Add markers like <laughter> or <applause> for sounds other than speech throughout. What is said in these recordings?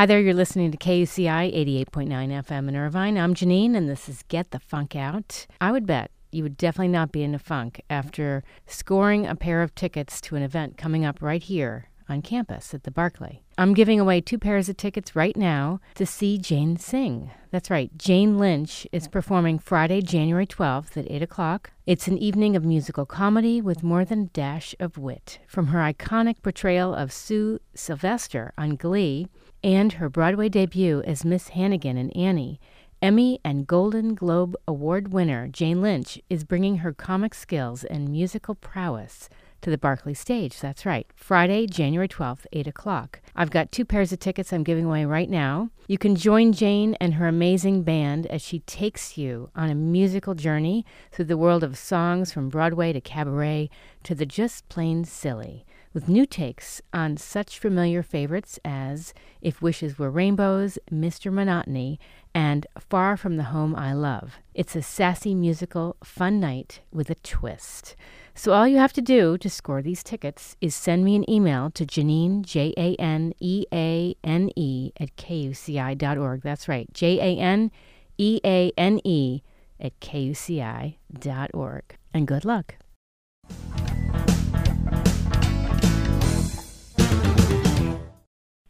Hi there, you're listening to KUCI 88.9 FM in Irvine. I'm Janeane, and this is Get the Funk Out. I would bet you would definitely not be in a funk after scoring a pair of tickets to an event coming up right here on campus at the Barclay. I'm giving away two pairs of tickets right now to see Jane sing. That's right, Jane Lynch is performing Friday, January 12th at 8 o'clock. It's an evening of musical comedy with more than a dash of wit. From her iconic portrayal of Sue Sylvester on Glee and her Broadway debut as Miss Hannigan in Annie, Emmy and Golden Globe Award winner Jane Lynch is bringing her comic skills and musical prowess to the Barclay stage. That's right. Friday, January 12th, 8 o'clock. I've got two pairs of tickets I'm giving away right now. You can join Jane and her amazing band as she takes you on a musical journey through the world of songs from Broadway to cabaret to the just plain silly with new takes on such familiar favorites as If Wishes Were Rainbows, Mr. Monotony, and Far From the Home I Love. It's a sassy musical fun night with a twist. So all you have to do to score these tickets is send me an email to Janeane, J A N E A N E, at kuci.org. That's right, J A N E A N E at kuci.org. And good luck.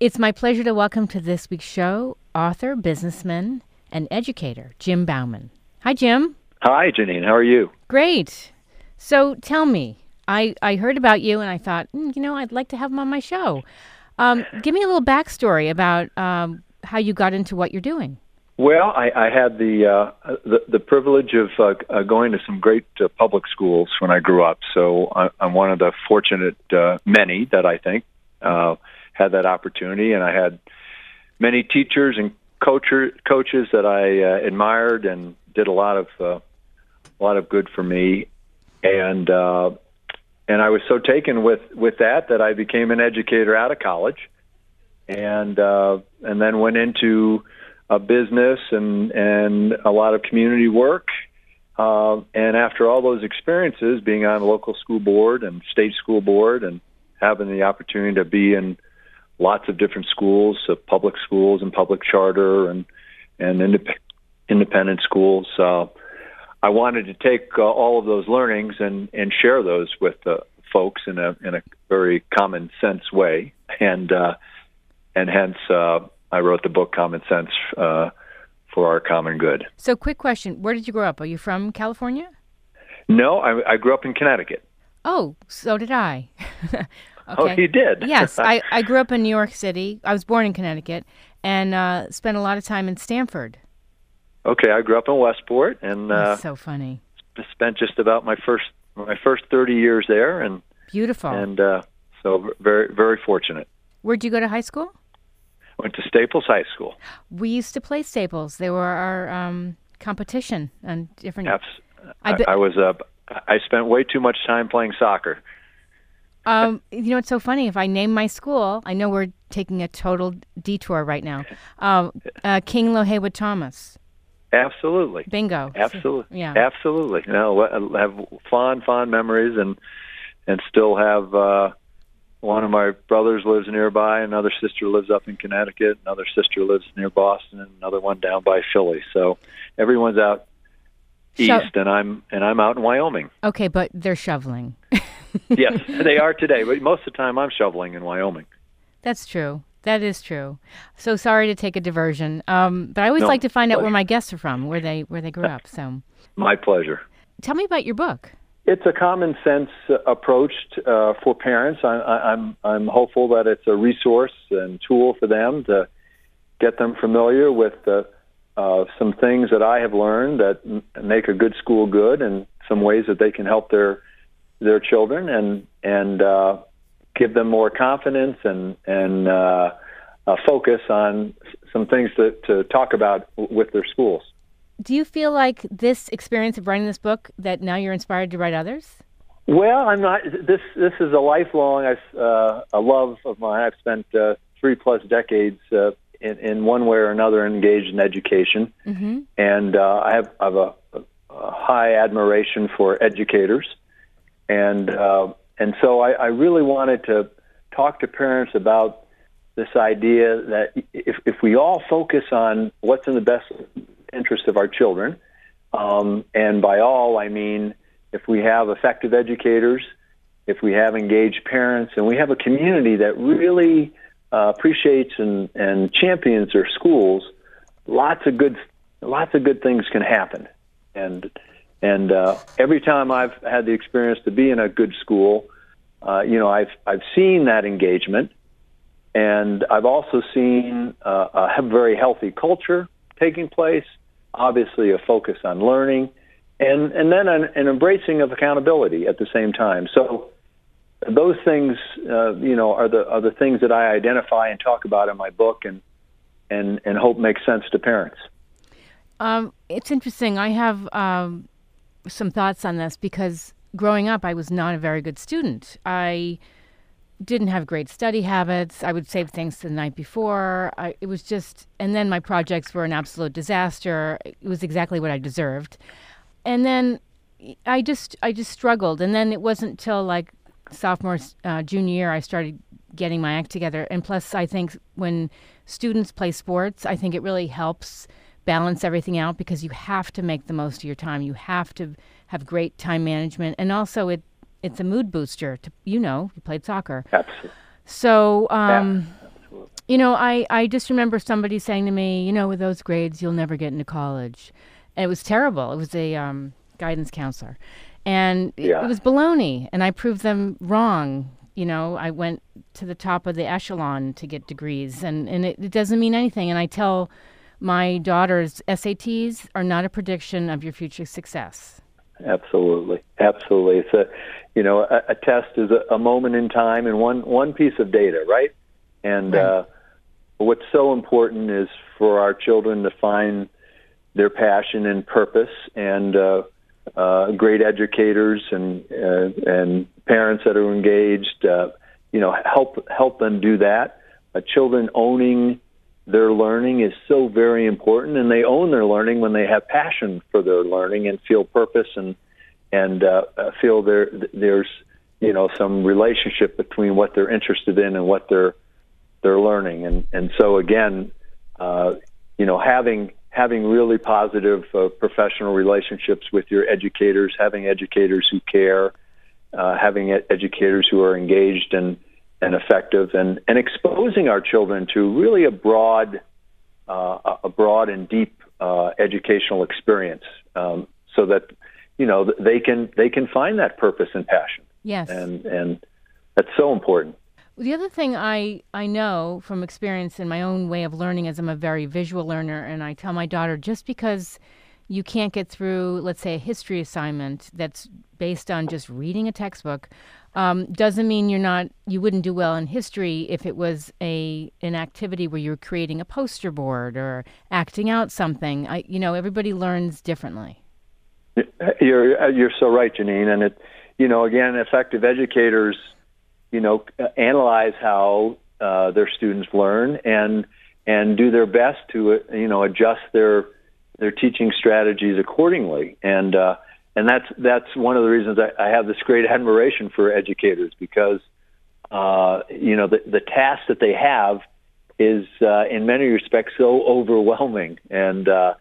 It's my pleasure to welcome to this week's show author, businessman, and educator, Jim Bauman. Hi, Jim. Hi, Janeane. How are you? Great. So tell me, I, I heard about you and I thought, mm, you know, I'd like to have him on my show. Um, give me a little backstory about um, how you got into what you're doing. Well, I, I had the, uh, the the privilege of uh, uh, going to some great uh, public schools when I grew up. So I, I'm one of the fortunate uh, many that I think uh, had that opportunity, and I had many teachers and coacher, coaches that I uh, admired and did a lot of uh, a lot of good for me, and uh, and I was so taken with with that that I became an educator out of college, and uh, and then went into a business and and a lot of community work. Uh, and after all those experiences, being on a local school board and state school board, and having the opportunity to be in lots of different schools, uh, public schools and public charter and and indep- independent schools. Uh, I wanted to take uh, all of those learnings and and share those with uh, folks in a in a very common sense way, and uh, and hence uh, I wrote the book Common Sense uh, for Our Common Good. So, quick question: Where did you grow up? Are you from California? No, I, I grew up in Connecticut. Oh, so did I. <laughs> Oh, you did? <laughs> yes, I, I grew up in New York City. I was born in Connecticut and uh, spent a lot of time in Stamford. Okay, I grew up in Westport and uh, so funny. Spent just about my first my first thirty years there, and beautiful, and uh, so very very fortunate. Where'd you go to high school? Went to Staples High School. We used to play Staples. They were our um, competition and different. Abs- I, I, I was uh, I spent way too much time playing soccer. Um, you know, it's so funny. If I name my school, I know we're taking a total detour right now. Um, uh, King Low Heywood Thomas. Absolutely. Bingo. Absolutely. Yeah. Absolutely. No, I have fond, fond memories, and and still have. Uh, one of my brothers lives nearby. Another sister lives up in Connecticut. Another sister lives near Boston. And another one down by Philly. So everyone's out east, and I'm and I'm out in Wyoming. Okay, but they're shoveling. <laughs> <laughs> yes, they are today, but most of the time I'm shoveling in Wyoming. That's true. That is true. So sorry to take a diversion, um, but I always no, like to find pleasure. out where my guests are from, where they where they grew up. So <laughs> my pleasure. Tell me about your book. It's a common sense approach uh, for parents. I, I, I'm I'm hopeful that it's a resource and tool for them to get them familiar with uh, uh, some things that I have learned that m- make a good school good, and some ways that they can help their their children and and uh, give them more confidence and and uh, uh, focus on some things to, to talk about with their schools. Do you feel like this experience of writing this book that now you're inspired to write others? Well, I'm not. This this is a lifelong uh, a love of mine. I've spent uh, three plus decades uh, in, in one way or another engaged in education, mm-hmm. and uh, I have, I have a, a high admiration for educators and uh, and so I, I really wanted to talk to parents about this idea that if if we all focus on what's in the best interest of our children, um, and by all I mean if we have effective educators, if we have engaged parents, and we have a community that really uh, appreciates and, and champions their schools, lots of good lots of good things can happen. And and uh, every time I've had the experience to be in a good school, uh, you know, I've I've seen that engagement, and I've also seen uh, a very healthy culture taking place. Obviously, a focus on learning, and and then an, an embracing of accountability at the same time. So those things, uh, you know, are the are the things that I identify and talk about in my book, and and and hope make sense to parents. Um, it's interesting. I have um, some thoughts on this because growing up, I was not a very good student. I didn't have great study habits. I would save things the night before. I, it was just, and then my projects were an absolute disaster. It was exactly what I deserved. And then I just, I just struggled. And then it wasn't till like sophomore, uh, junior year, I started getting my act together. And plus, I think when students play sports, I think it really helps balance everything out because you have to make the most of your time. You have to have great time management, and also it it's a mood booster. To you know, you played soccer. Absolutely. So, um, you know, I I just remember somebody saying to me, you know, with those grades, you'll never get into college. And it was terrible. It was a um, guidance counselor, and yeah. it, it was baloney. And I proved them wrong you know, I went to the top of the echelon to get degrees, and, and it, it, doesn't mean anything. And I tell my daughter's SATs are not a prediction of your future success. Absolutely, absolutely. It's a, you know, a, a test is a, a, moment in time and one one piece of data, right? And right. Uh, what's so important is for our children to find their passion and purpose, and uh, uh, great educators and uh, and parents that are engaged. Uh, you know, help help them do that. Uh, children owning their learning is so very important, and they own their learning when they have passion for their learning and feel purpose and and uh, uh, feel there there's you know some relationship between what they're interested in and what they're they're learning, and and so again, uh, you know, having having really positive uh, professional relationships with your educators, having educators who care, uh, having educators who are engaged and and effective, and, and exposing our children to really a broad, uh, a broad and deep uh, educational experience, um, so that you know they can they can find that purpose and passion. Yes, and and that's so important. The other thing I, I know from experience in my own way of learning is I'm a very visual learner, and I tell my daughter just because you can't get through, let's say, a history assignment that's based on just reading a textbook, um, doesn't mean you're not you wouldn't do well in history if it was a an activity where you're creating a poster board or acting out something. I, you know, everybody learns differently. You're you're so right, Janeane, and it you know again, effective educators, you know, analyze how uh, their students learn and and do their best to you know adjust their their teaching strategies accordingly and. Uh, and that's that's one of the reasons I, I have this great admiration for educators because uh, you know the the task that they have is uh, in many respects so overwhelming and uh,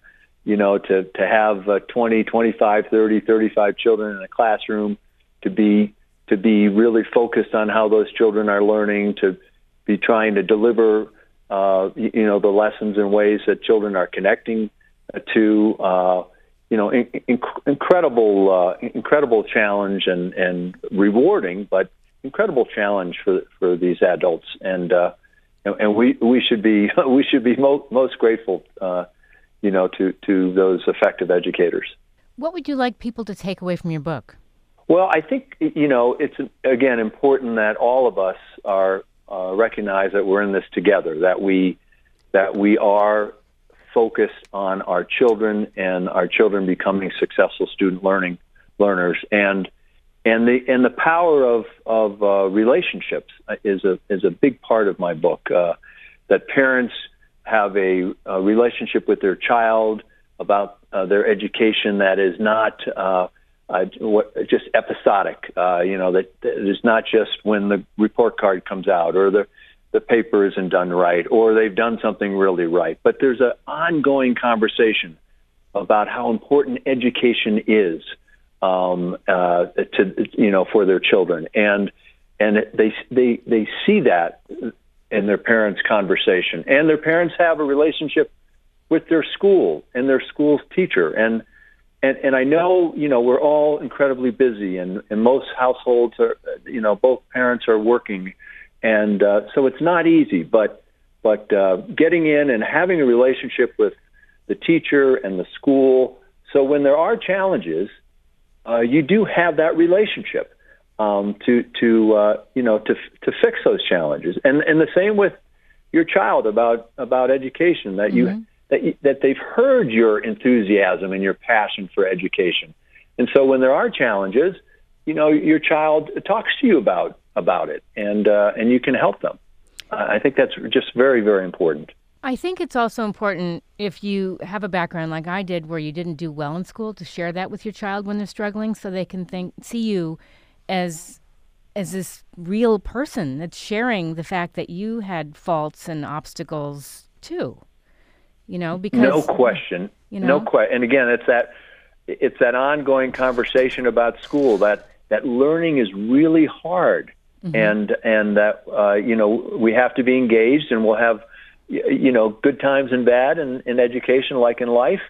you know to to have uh, 20 25 30 35 children in a classroom to be to be really focused on how those children are learning to be trying to deliver uh, you know the lessons in ways that children are connecting to uh, you know, in, in, incredible, uh, incredible challenge and, and rewarding, but incredible challenge for for these adults, and uh, and we we should be <laughs> we should be mo- most grateful, uh, you know, to to those effective educators. What would you like people to take away from your book? Well, I think you know it's again important that all of us are uh, recognize that we're in this together. That we that we are focused on our children and our children becoming successful student learning learners. And and the and the power of of uh, relationships is a is a big part of my book uh, that parents have a, a, relationship with their child about uh, their education that is not uh, uh, what, just episodic uh, you know that, that is not just when the report card comes out or the the paper isn't done right or they've done something really right. But there's an ongoing conversation about how important education is um, uh, to you know for their children, and and they they they see that in their parents' conversation, and their parents have a relationship with their school and their school's teacher, and and and I know you know we're all incredibly busy, and and most households are you know both parents are working, and uh, so it's not easy, but but uh, getting in and having a relationship with the teacher and the school. So when there are challenges, uh, you do have that relationship um, to to uh, you know to to fix those challenges. And and the same with your child about about education that you mm-hmm. that you, that they've heard your enthusiasm and your passion for education. And so when there are challenges, you know your child talks to you about about it, and uh, and you can help them. I think that's just very very important. I think it's also important if you have a background like I did where you didn't do well in school to share that with your child when they're struggling so they can think see you as as this real person that's sharing the fact that you had faults and obstacles too. You know, because No question. You know? No question. And again, it's that it's that ongoing conversation about school that that learning is really hard. Mm-hmm. And and that uh, you know we have to be engaged, and we'll have you know good times and bad in, in education like in life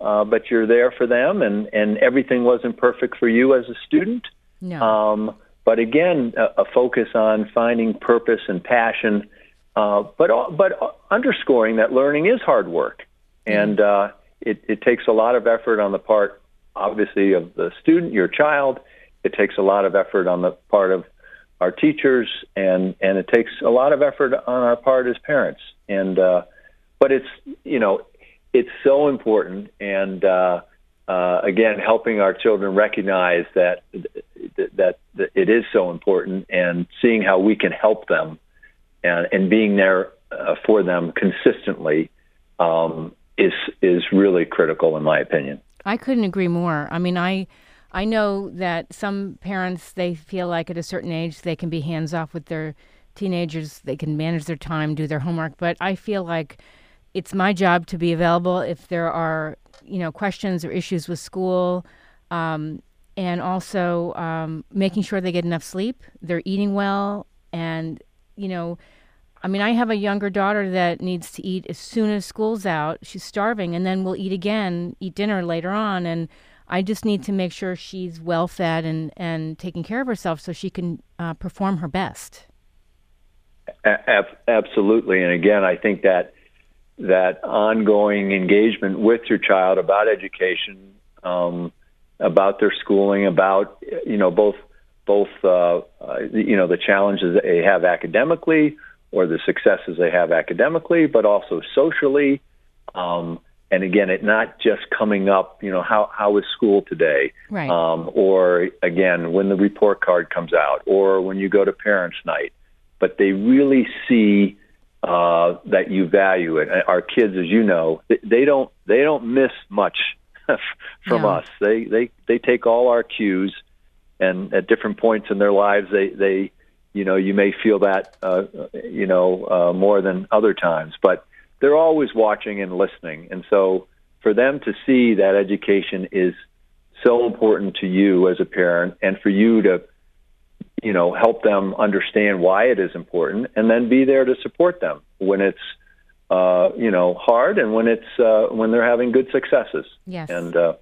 uh, but you're there for them and and everything wasn't perfect for you as a student no. Um, but again a, a, focus on finding purpose and passion uh, but but underscoring that learning is hard work mm-hmm. and uh, it, it takes a lot of effort on the part obviously of the student your child it takes a lot of effort on the part of our teachers and and it takes a lot of effort on our part as parents and uh, but it's you know it's so important and uh, uh, again helping our children recognize that, that that it is so important and seeing how we can help them and and being there uh, for them consistently um, is is really critical in my opinion. I couldn't agree more. I mean, I I know that some parents they feel like at a certain age they can be hands off with their teenagers, they can manage their time, do their homework, but I feel like it's my job to be available if there are, you know, questions or issues with school. Um, and also um, making sure they get enough sleep, they're eating well, and you know, I mean, I have a younger daughter that needs to eat as soon as school's out. She's starving, and then we'll eat again, eat dinner later on, and I just need to make sure she's well fed and and taking care of herself so she can uh, perform her best. A- absolutely, and again, I think that that ongoing engagement with your child about education, um, about their schooling, about you know both both uh, uh, you know the challenges that they have academically or the successes they have academically, but also socially. Um, and again, it not just coming up, you know, how how is school today, right. um, or again when the report card comes out, or when you go to parents' night but they really see uh, that you value it. Our kids, as you know, they don't they don't miss much <laughs> from us. They they they take all our cues, and at different points in their lives, they they you know you may feel that uh, you know uh, more than other times, but they're always watching and listening, and so for them to see that education is so important to you as a parent, and for you to you know, help them understand why it is important, and then be there to support them when it's, uh, you know, hard and when it's uh, when they're having good successes. Yes, and uh,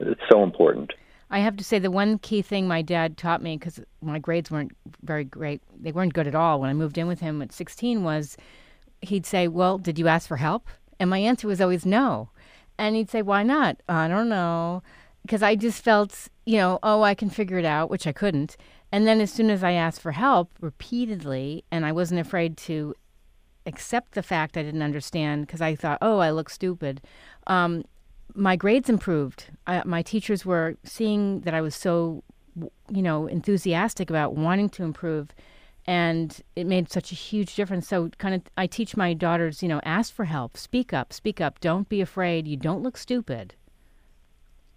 it's so important. I have to say the one key thing my dad taught me because my grades weren't very great, they weren't good at all when I moved in with him at 16 was he'd say, "Well, did you ask for help?" And my answer was always no. And he'd say, "Why not?" I don't know. Because I just felt, you know, oh, I can figure it out, which I couldn't. And then as soon as I asked for help repeatedly, and I wasn't afraid to accept the fact I didn't understand because I thought, oh, I look stupid, um, my grades improved. I, my teachers were seeing that I was so, you know, enthusiastic about wanting to improve. And it made such a huge difference. So, kind of, I teach my daughters, you know, ask for help, speak up, speak up. Don't be afraid. You don't look stupid.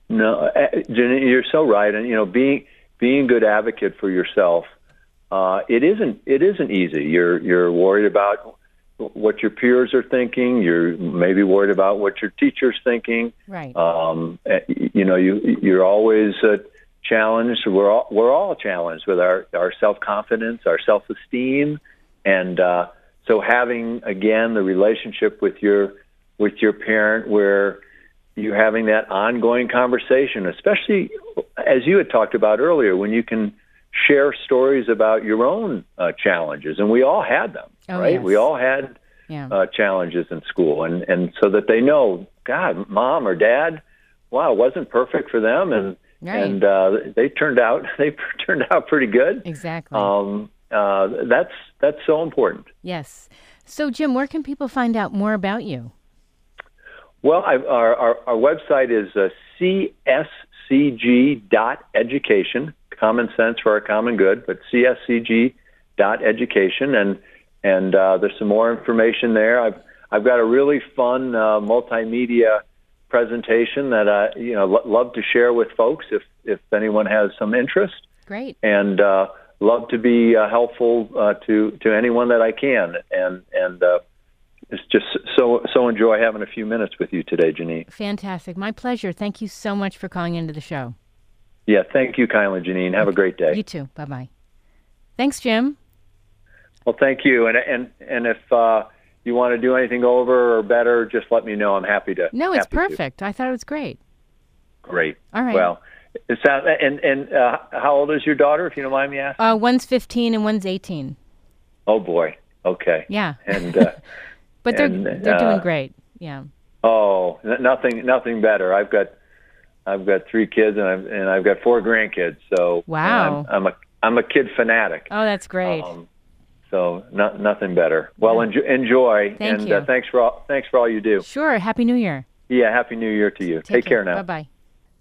No, uh, Jenny, you're so right. And, you know, being, being a good advocate for yourself uh, it isn't it isn't easy. You're you're worried about what your peers are thinking. You're maybe worried about what your teacher's thinking. Right. Um, eh, you know, you you're always uh, challenged. We're all we're all challenged with our our self confidence, our self esteem, and uh, so having again the relationship with your with your parent where you're having that ongoing conversation, especially as you had talked about earlier, when you can share stories about your own uh, challenges, and we all had them, Oh, right? yes. We all had Yeah. uh, challenges in school, and and so that they know, God, mom or dad, wow, it wasn't perfect for them, and Right. and uh, they turned out <laughs> they turned out pretty good. exactly. Um, uh, that's that's so important. yes. So, Jim, where can people find out more about you? Well, I, our, our our website is uh, cscg.education. Common sense for our common good, but cscg.education, and and uh, there's some more information there. I've I've got a really fun uh, multimedia presentation that I you know lo- love to share with folks if if anyone has some interest, Great. and uh, love to be uh, helpful uh, to to anyone that I can, and and. Uh, it's just so so enjoy having a few minutes with you today, Janeane. Fantastic. My pleasure. Thank you so much for calling into the show. Yeah, thank you kindly, Janeane. Have a great day. You too. Bye bye. Thanks, Jim. Well, thank you. And and and if uh, you want to do anything over or better, just let me know. I'm happy to. No, it's happy to. perfect. I thought it was great. Great. All right. Well, it sounds and and uh, how old is your daughter, if you don't mind me asking? Uh, one's 15 and one's 18. Oh boy. Okay. Yeah. And uh, <laughs> But they're And, they're uh, doing great. Yeah. oh, n- nothing nothing better. I've got I've got three kids and I've and I've got four grandkids. So Wow. I'm, I'm a I'm a kid fanatic. Oh, that's great. Um, so no, nothing better. Well, enjoy, enjoy Thank and you. Uh, thanks for all, thanks for all you do. sure. Happy New Year. Yeah, happy New Year to you. Take, care now. Bye bye.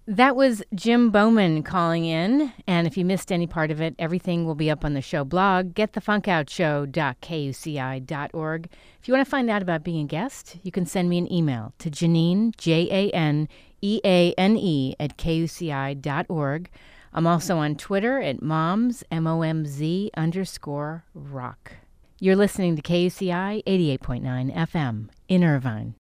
That was Jim Bowman calling in. And if you missed any part of it, everything will be up on the show blog, getthefunkoutshow.kuci.org. If you want to find out about being a guest, you can send me an email to Janeane, J A N E A N E, at kuci.org. I'm also on Twitter at moms, M O M Z underscore rock. You're listening to KUCI 88.9 FM in Irvine.